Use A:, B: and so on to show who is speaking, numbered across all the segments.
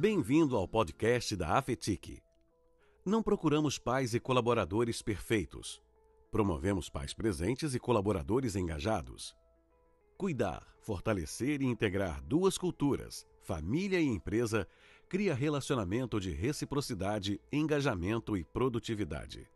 A: Bem-vindo ao podcast da Afetic. Não procuramos pais e colaboradores perfeitos. Promovemos pais presentes e colaboradores engajados. Cuidar, fortalecer e integrar duas culturas, família e empresa, cria relacionamento de reciprocidade, engajamento e produtividade.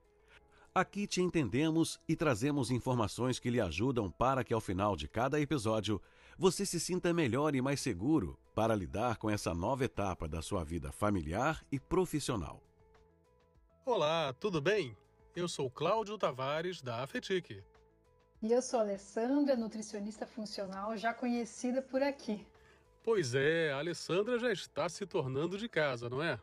A: Aqui te entendemos e trazemos informações que lhe ajudam para que ao final de cada episódio você se sinta melhor e mais seguro para lidar com essa nova etapa da sua vida familiar e profissional.
B: Olá, tudo bem? Eu sou Cláudio Tavares da Afetic.
C: E eu sou Alessandra, nutricionista funcional, já conhecida por aqui.
B: Pois é, a Alessandra já está se tornando de casa, não é?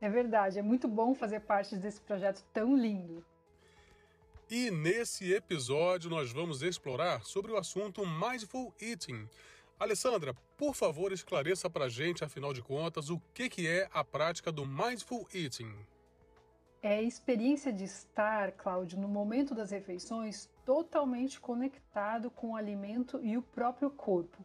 C: É verdade, é muito bom fazer parte desse projeto tão lindo.
B: E nesse episódio nós vamos explorar sobre o assunto Mindful Eating. Alessandra, por favor, esclareça para a gente, afinal de contas, o que, que é a prática do Mindful Eating.
C: É a experiência de estar, Cláudio, no momento das refeições totalmente conectado com o alimento e o próprio corpo,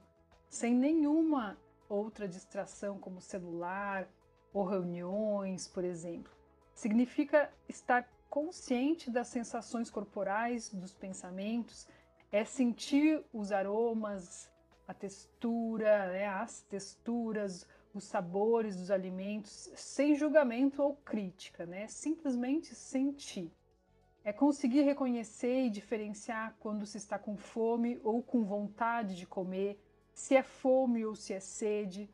C: sem nenhuma outra distração como celular ou reuniões, por exemplo. Significa estar consciente das sensações corporais, dos pensamentos, é sentir os aromas, a textura, né, as texturas, os sabores dos alimentos, sem julgamento ou crítica, né? Simplesmente sentir. É conseguir reconhecer e diferenciar quando se está com fome ou com vontade de comer, se é fome ou se é sede,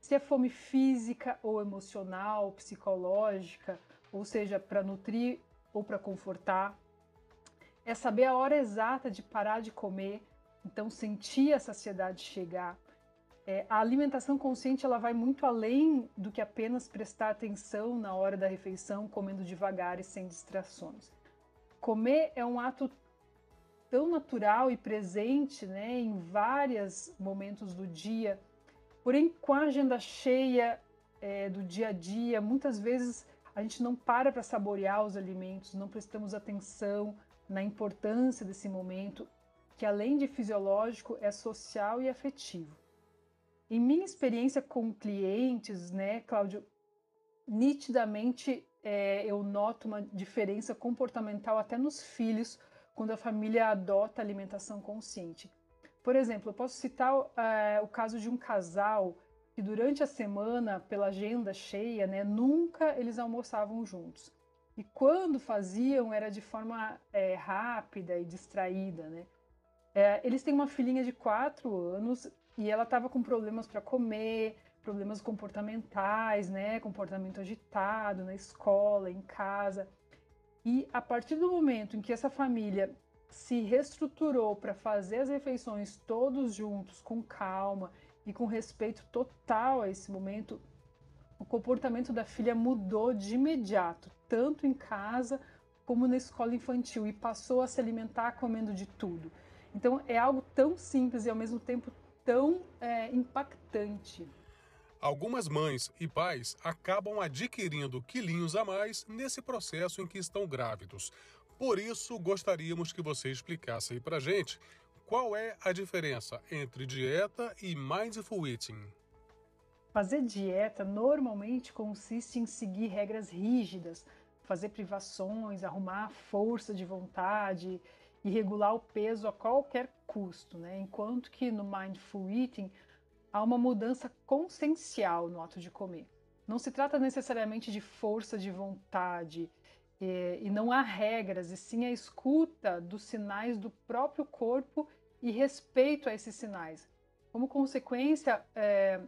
C: se é fome física ou emocional, psicológica, ou seja, para nutrir ou para confortar. É saber a hora exata de parar de comer, então sentir a saciedade chegar. É, a alimentação consciente ela vai muito além do que apenas prestar atenção na hora da refeição, comendo devagar e sem distrações. Comer é um ato tão natural e presente né, em vários momentos do dia, porém, com a agenda cheia é, do dia a dia, muitas vezes a gente não para para saborear os alimentos, não prestamos atenção na importância desse momento, que além de fisiológico, é social e afetivo. Em minha experiência com clientes, né, Cláudio, nitidamente é, eu noto uma diferença comportamental até nos filhos quando a família adota alimentação consciente. Por exemplo, eu posso citar uh, o caso de um casal que durante a semana, pela agenda cheia, né, nunca eles almoçavam juntos. E quando faziam, era de forma é, rápida e distraída. Né? É, eles têm uma filhinha de 4 anos e ela estava com problemas para comer, problemas comportamentais, né, comportamento agitado na escola, em casa. E a partir do momento em que essa família se reestruturou para fazer as refeições todos juntos, com calma e com respeito total a esse momento, o comportamento da filha mudou de imediato, tanto em casa como na escola infantil, e passou a se alimentar comendo de tudo. Então é algo tão simples e ao mesmo tempo tão é, impactante.
B: Algumas mães e pais acabam adquirindo quilinhos a mais nesse processo em que estão grávidos. Por isso, gostaríamos que você explicasse aí pra gente qual é a diferença entre dieta e mindful eating.
C: Fazer dieta normalmente consiste em seguir regras rígidas, fazer privações, arrumar força de vontade e regular o peso a qualquer custo, né? Enquanto que no mindful eating há uma mudança consciencial no ato de comer. Não se trata necessariamente de força de vontade e, e não há regras, e sim a escuta dos sinais do próprio corpo e respeito a esses sinais. Como consequência, é,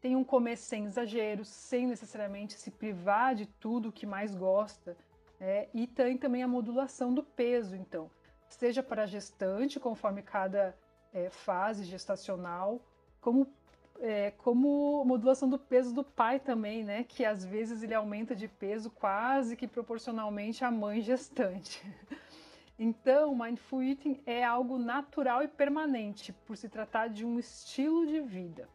C: tem um comer sem exageros, sem necessariamente se privar de tudo o que mais gosta, é, e tem também a modulação do peso, então, seja para gestante, conforme cada é, fase gestacional, como, é, como modulação do peso do pai também, né? Que às vezes ele aumenta de peso quase que proporcionalmente à mãe gestante. Então, mindful eating é algo natural e permanente, por se tratar de um estilo de vida.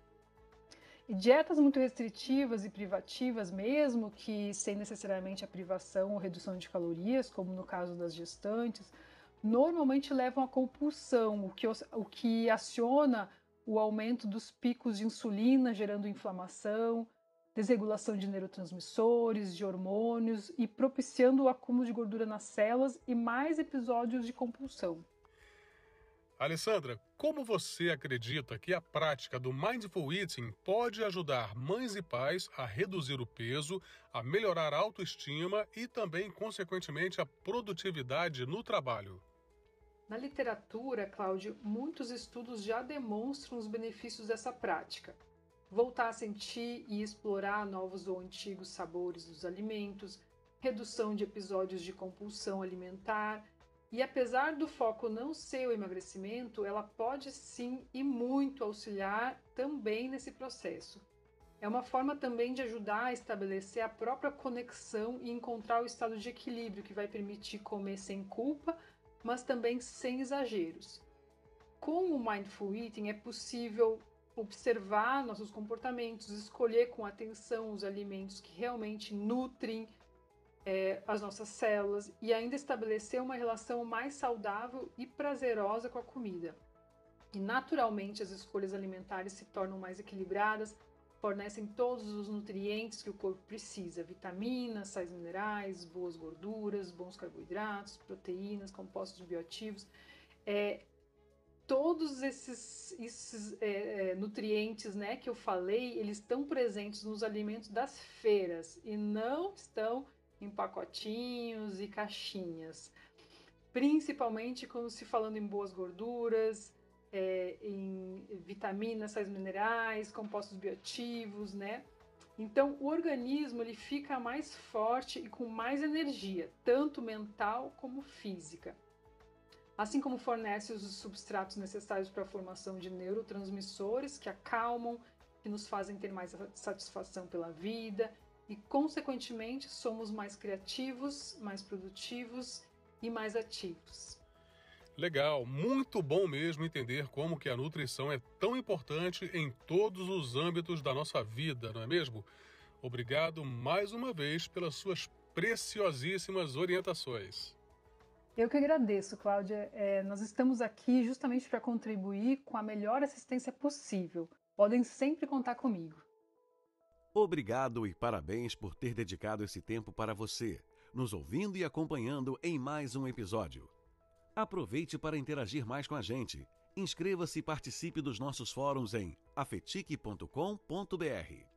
C: E dietas muito restritivas e privativas, mesmo que sem necessariamente a privação ou redução de calorias, como no caso das gestantes, normalmente levam à compulsão, o que, o que aciona o aumento dos picos de insulina gerando inflamação, desregulação de neurotransmissores, de hormônios e propiciando o acúmulo de gordura nas células e mais episódios de compulsão.
B: Alessandra, como você acredita que a prática do Mindful Eating pode ajudar mães e pais a reduzir o peso, a melhorar a autoestima e também, consequentemente, a produtividade no trabalho?
C: Na literatura, Cláudio, muitos estudos já demonstram os benefícios dessa prática. Voltar a sentir e explorar novos ou antigos sabores dos alimentos, redução de episódios de compulsão alimentar, e apesar do foco não ser o emagrecimento, ela pode sim e muito auxiliar também nesse processo. É uma forma também de ajudar a estabelecer a própria conexão e encontrar o estado de equilíbrio que vai permitir comer sem culpa, mas também sem exageros. Com o Mindful Eating é possível observar nossos comportamentos, escolher com atenção os alimentos que realmente nutrem é, as nossas células e ainda estabelecer uma relação mais saudável e prazerosa com a comida. E naturalmente as escolhas alimentares se tornam mais equilibradas, fornecem todos os nutrientes que o corpo precisa: vitaminas, sais minerais, boas gorduras, bons carboidratos, proteínas, compostos bioativos. É, todos esses, esses é, é, nutrientes né, que eu falei, eles estão presentes nos alimentos das feiras e não estão em pacotinhos e caixinhas. Principalmente quando se falando em boas gorduras, é, em vitaminas, sais minerais, compostos bioativos, né? Então, o organismo ele fica mais forte e com mais energia, tanto mental como física. Assim como fornece os substratos necessários para a formação de neurotransmissores que acalmam, que nos fazem ter mais satisfação pela vida e, consequentemente, somos mais criativos, mais produtivos e mais ativos.
B: Legal, muito bom mesmo entender como que a nutrição é tão importante em todos os âmbitos da nossa vida, não é mesmo? Obrigado mais uma vez pelas suas preciosíssimas orientações.
C: Eu que agradeço, Cláudia. É, nós estamos aqui justamente para contribuir com a melhor assistência possível. Podem sempre contar comigo.
A: Obrigado e parabéns por ter dedicado esse tempo para você, nos ouvindo e acompanhando em mais um episódio. Aproveite para interagir mais com a gente. Inscreva-se e participe dos nossos fóruns em afetique.com.br.